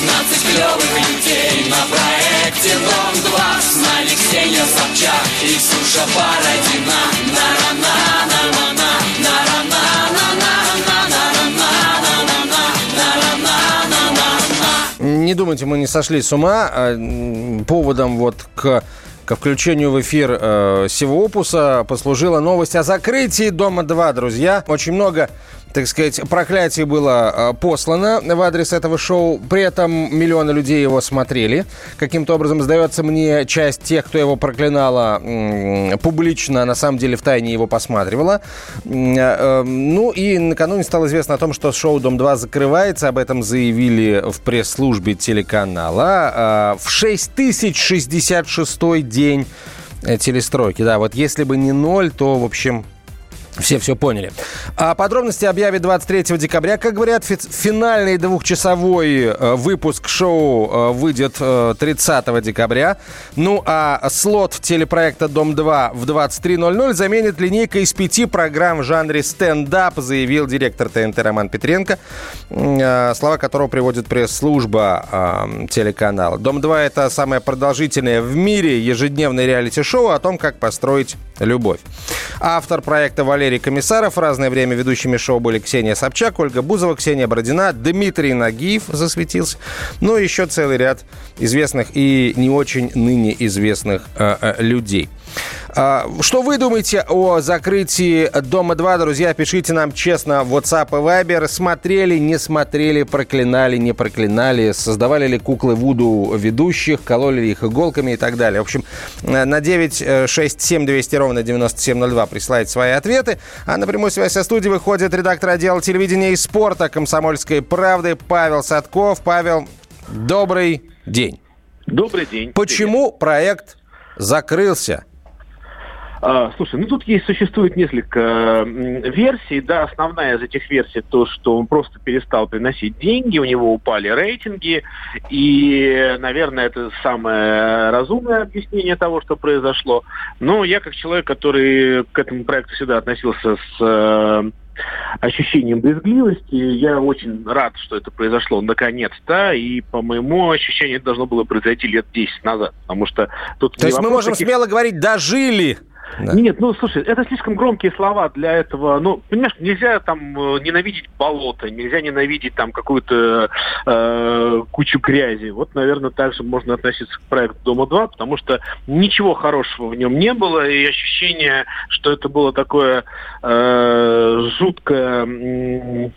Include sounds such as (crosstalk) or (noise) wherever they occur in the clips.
15 клевых людей на проекте Дом-2 С Ксения Собчак и Ксюша Бородина На-на-на-на-на-на Не думайте, мы не сошли с ума. Поводом вот к к включению в эфир э, сего опуса послужила новость о закрытии Дома-2, друзья. Очень много, так сказать, проклятий было э, послано в адрес этого шоу. При этом миллионы людей его смотрели. Каким-то образом, сдается мне, часть тех, кто его проклинала публично, на самом деле в тайне его посматривала. Э, Ну и накануне стало известно о том, что шоу «Дом-2» закрывается. Об этом заявили в пресс-службе телеканала. А, В 6066 день э, телестройки. Да, вот если бы не ноль, то, в общем, все все поняли. А подробности объявит 23 декабря. Как говорят, фи- финальный двухчасовой э, выпуск шоу э, выйдет э, 30 декабря. Ну а слот телепроекта «Дом-2» в 23.00 заменит линейка из пяти программ в жанре стендап, заявил директор ТНТ Роман Петренко, э, слова которого приводит пресс-служба э, телеканала. «Дом-2» — это самое продолжительное в мире ежедневное реалити-шоу о том, как построить любовь. Автор проекта Валерий Комиссаров. Разное время ведущими шоу были Ксения Собчак, Ольга Бузова, Ксения Бородина, Дмитрий Нагиев засветился. Ну и еще целый ряд известных и не очень ныне известных э, э, людей. А, Что вы думаете о закрытии Дома-2, друзья? Пишите нам честно в WhatsApp и Viber. Смотрели, не смотрели, проклинали, не проклинали, создавали ли куклы Вуду ведущих, кололи ли их иголками и так далее. В общем, э, на 967 200 ровно 9702 присылайте свои ответы. А на прямую связь со студией выходит редактор отдела телевидения и спорта «Комсомольской правды» Павел Садков. Павел, добрый день. Добрый день. Почему проект закрылся? А, слушай, ну тут есть, существует несколько версий. Да, основная из этих версий то, что он просто перестал приносить деньги, у него упали рейтинги. И, наверное, это самое разумное объяснение того, что произошло. Но я, как человек, который к этому проекту всегда относился с э, ощущением брезгливости. Я очень рад, что это произошло наконец-то, и по моему ощущению это должно было произойти лет 10 назад, потому что тут... То есть мы можем таких- смело говорить «дожили». Да. Нет, ну слушай, это слишком громкие слова для этого. Ну, понимаешь, нельзя там э, ненавидеть болото, нельзя ненавидеть там какую-то э, кучу грязи. Вот, наверное, также можно относиться к проекту Дома 2, потому что ничего хорошего в нем не было, и ощущение, что это было такое э, жуткое. м,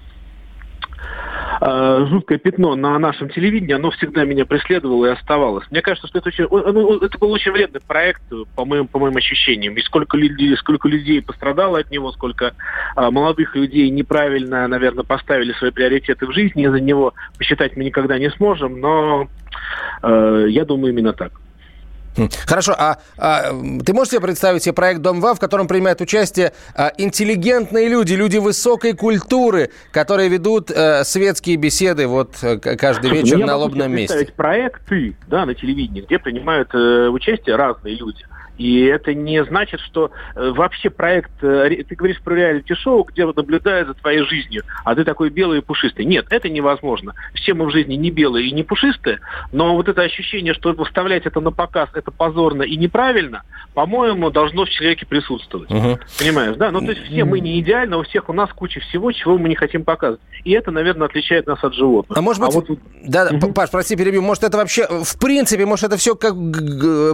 э, жуткое пятно на нашем телевидении, оно всегда меня преследовало и оставалось. Мне кажется, что это, очень, оно- это был очень вредный проект, по моим, по моим ощущениям. И сколько людей, сколько людей пострадало от него, сколько а, молодых людей неправильно, наверное, поставили свои приоритеты в жизни из-за него, посчитать мы никогда не сможем, но э, я думаю именно так. М. Хорошо, а, а, ты можешь себе представить себе проект «Дом-2», в котором принимают участие а, интеллигентные люди, люди высокой культуры, которые ведут э, светские беседы вот э, каждый Слушай, вечер ну, я на лобном месте? представить проекты да, на телевидении, где принимают э, участие разные люди. И это не значит, что э, вообще проект, э, ты говоришь про реалити-шоу, где наблюдают за твоей жизнью, а ты такой белый и пушистый. Нет, это невозможно. Все мы в жизни не белые и не пушистые, но вот это ощущение, что выставлять это на показ, это позорно и неправильно, по-моему, должно в человеке присутствовать. Мгм. Понимаешь, да? Ну, то есть все мы не идеальны, у всех у нас куча всего, чего мы не хотим показывать. И это, наверное, отличает нас от животных. А может быть, вот да, да, Паш, прости, перебью, может это вообще, в принципе, может это все как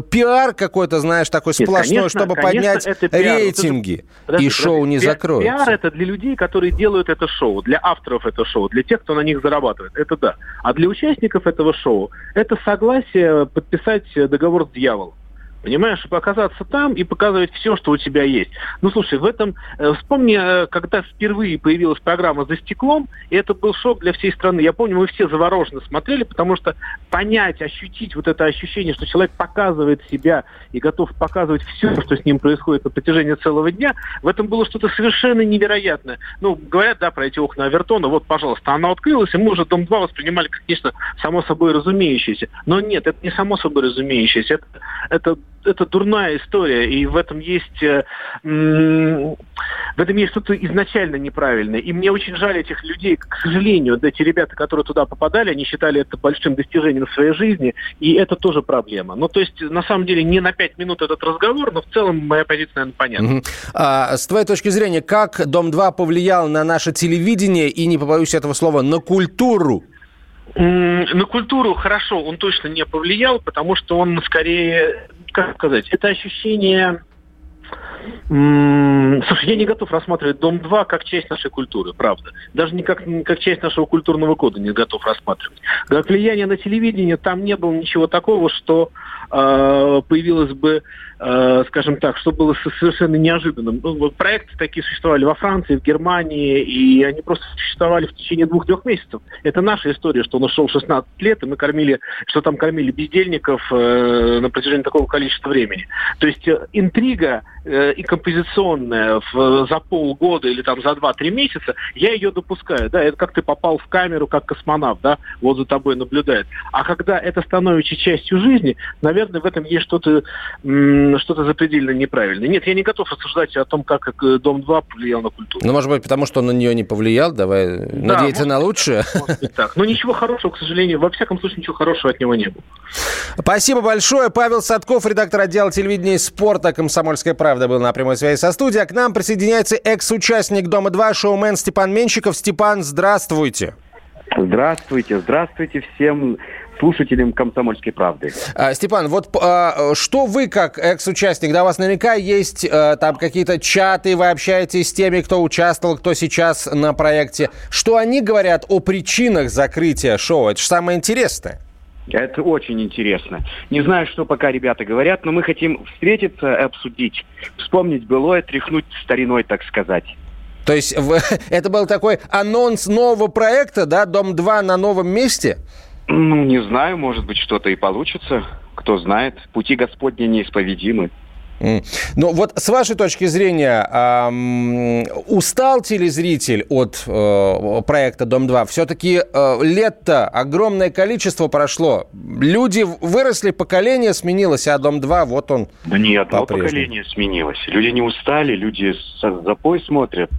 пиар какой-то, знаешь, такой Нет, сплошной, конечно, чтобы конечно, поднять это пиар. Вот рейтинги, это- подожди, и шоу подожди. не Пи- закроется. Пиар это для людей, которые делают это шоу, для авторов этого шоу, для тех, кто на них зарабатывает. Это да. А для участников этого шоу это согласие подписать договор с дьяволом. Понимаешь, чтобы оказаться там и показывать все, что у тебя есть. Ну, слушай, в этом... Э, вспомни, э, когда впервые появилась программа «За стеклом», и это был шок для всей страны. Я помню, мы все завороженно смотрели, потому что понять, ощутить вот это ощущение, что человек показывает себя и готов показывать все, что с ним происходит на протяжении целого дня, в этом было что-то совершенно невероятное. Ну, говорят, да, про эти окна Авертона, вот, пожалуйста, она открылась, и мы уже Дом-2 воспринимали, конечно, само собой разумеющееся. Но нет, это не само собой разумеющееся. Это, это это дурная история, и в этом есть э, в этом есть что-то изначально неправильное. И мне очень жаль этих людей, к сожалению, эти ребята, которые туда попадали, они считали это большим достижением в своей жизни, и это тоже проблема. Ну, то есть, на самом деле, не на пять минут этот разговор, но в целом моя позиция, наверное, понятна. Угу. А, с твоей точки зрения, как Дом-2 повлиял на наше телевидение и, не побоюсь этого слова, на культуру? На культуру хорошо, он точно не повлиял, потому что он скорее, как сказать, это ощущение Слушай, я не готов рассматривать Дом-2 как часть нашей культуры, правда. Даже не как, как часть нашего культурного кода не готов рассматривать. Как влияние на телевидение там не было ничего такого, что э, появилось бы скажем так, что было совершенно неожиданным. Ну, проекты такие существовали во Франции, в Германии, и они просто существовали в течение двух-трех месяцев. Это наша история, что он ушел 16 лет, и мы кормили, что там кормили бездельников э, на протяжении такого количества времени. То есть э, интрига э, и композиционная в, за полгода или там за 2-3 месяца, я ее допускаю. Да, это как ты попал в камеру, как космонавт, да, вот за тобой наблюдает. А когда это становится частью жизни, наверное, в этом есть что-то что-то запредельно неправильное. Нет, я не готов рассуждать о том, как Дом-2 повлиял на культуру. Ну, может быть, потому что он на нее не повлиял? Давай да, надеяться на лучшее. Может быть так. Но ничего хорошего, к сожалению, во всяком случае, ничего хорошего от него не было. Спасибо большое. Павел Садков, редактор отдела телевидения и спорта «Комсомольская правда» был на прямой связи со студией. А к нам присоединяется экс-участник «Дома-2» шоумен Степан Менщиков. Степан, здравствуйте. Здравствуйте, здравствуйте всем слушателям «Комсомольской правды». А, Степан, вот а, что вы как экс-участник, да, у вас наверняка есть а, там какие-то чаты, вы общаетесь с теми, кто участвовал, кто сейчас на проекте. Что они говорят о причинах закрытия шоу? Это же самое интересное. Это очень интересно. Не знаю, что пока ребята говорят, но мы хотим встретиться и обсудить, вспомнить былое, тряхнуть стариной, так сказать. То есть (laughs) это был такой анонс нового проекта, да, Дом-2 на новом месте? Ну, не знаю, может быть, что-то и получится. Кто знает. Пути Господни неисповедимы. Ну вот с вашей точки зрения, эм, устал телезритель от э, проекта «Дом-2»? Все-таки э, лет-то огромное количество прошло. Люди выросли, поколение сменилось, а «Дом-2» вот он Да не одно поколение сменилось. Люди не устали, люди с запой смотрят.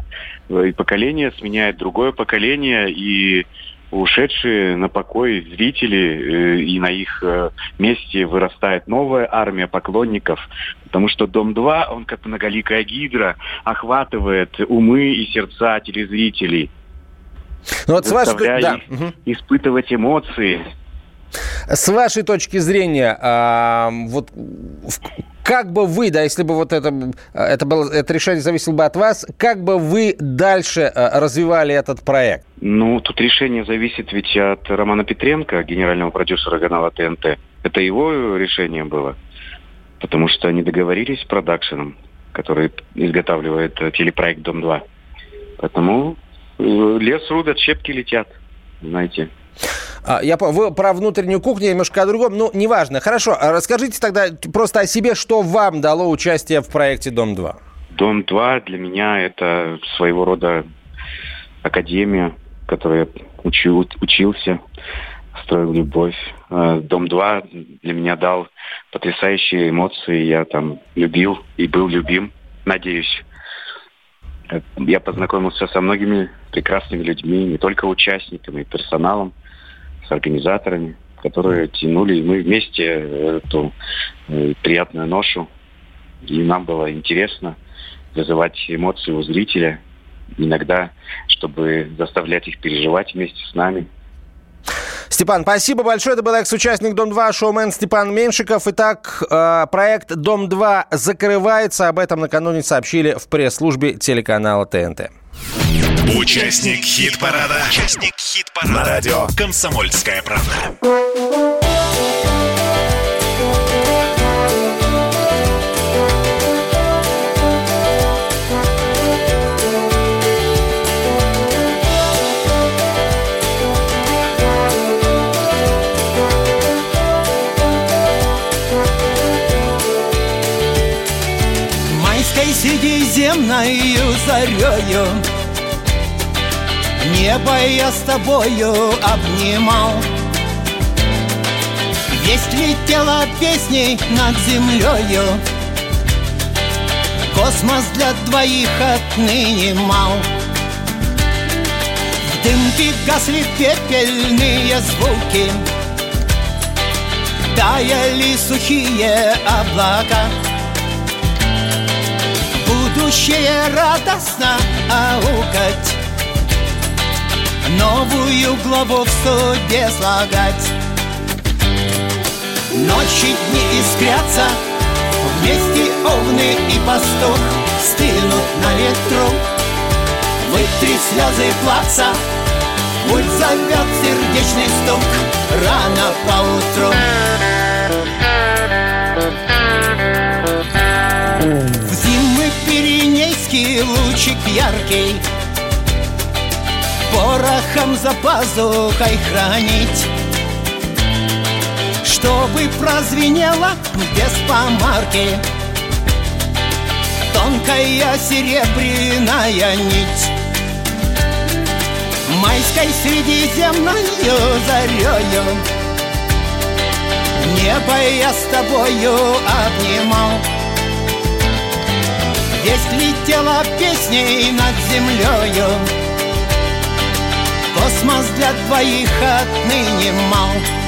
И поколение сменяет другое поколение, и ушедшие на покой зрители, э, и на их э, месте вырастает новая армия поклонников, потому что «Дом-2», он как многоликая гидра, охватывает умы и сердца телезрителей. Ну, вот с вашей... да. испытывать эмоции. С вашей точки зрения, а, вот как бы вы, да, если бы вот это, это, было, это решение зависело бы от вас, как бы вы дальше э, развивали этот проект? Ну, тут решение зависит ведь от Романа Петренко, генерального продюсера канала ТНТ. Это его решение было, потому что они договорились с продакшеном, который изготавливает телепроект «Дом-2». Поэтому э, лес рубят, щепки летят, знаете. А, я вы про внутреннюю кухню немножко о другом. Ну, неважно. Хорошо, а расскажите тогда просто о себе, что вам дало участие в проекте «Дом-2». «Дом-2» для меня это своего рода академия, в которой я учил, учился, строил любовь. А, «Дом-2» для меня дал потрясающие эмоции. Я там любил и был любим, надеюсь. Я познакомился со многими прекрасными людьми, не только участниками, персоналом организаторами, которые тянули, и мы вместе эту э, приятную ношу. И нам было интересно вызывать эмоции у зрителя, иногда, чтобы заставлять их переживать вместе с нами. Степан, спасибо большое. Это был экс-участник Дом-2, шоумен Степан Меньшиков. Итак, э, проект Дом-2 закрывается. Об этом накануне сообщили в пресс-службе телеканала ТНТ. Участник хит-парада. Участник хит-парада. На радио «Комсомольская правда». Средиземною зарею. Небо я с тобою обнимал. Весть летела песней над землею. Космос для двоих отныне мал В дымке гасли пепельные звуки. Таяли сухие облака Будущее радостно аукать Новую главу в суде слагать. Ночи дни искрятся Вместе овны и пастух Стынут на ветру. Вытри слезы плаца Пульс зовет сердечный стук Рано поутру лучик яркий. Порохом за пазухой хранить. Чтобы прозвенело без помарки. Тонкая серебряная нить. Майской средиземною зарею Небо я с тобою обнимал Весть летела песней над землею Космос для двоих отныне мал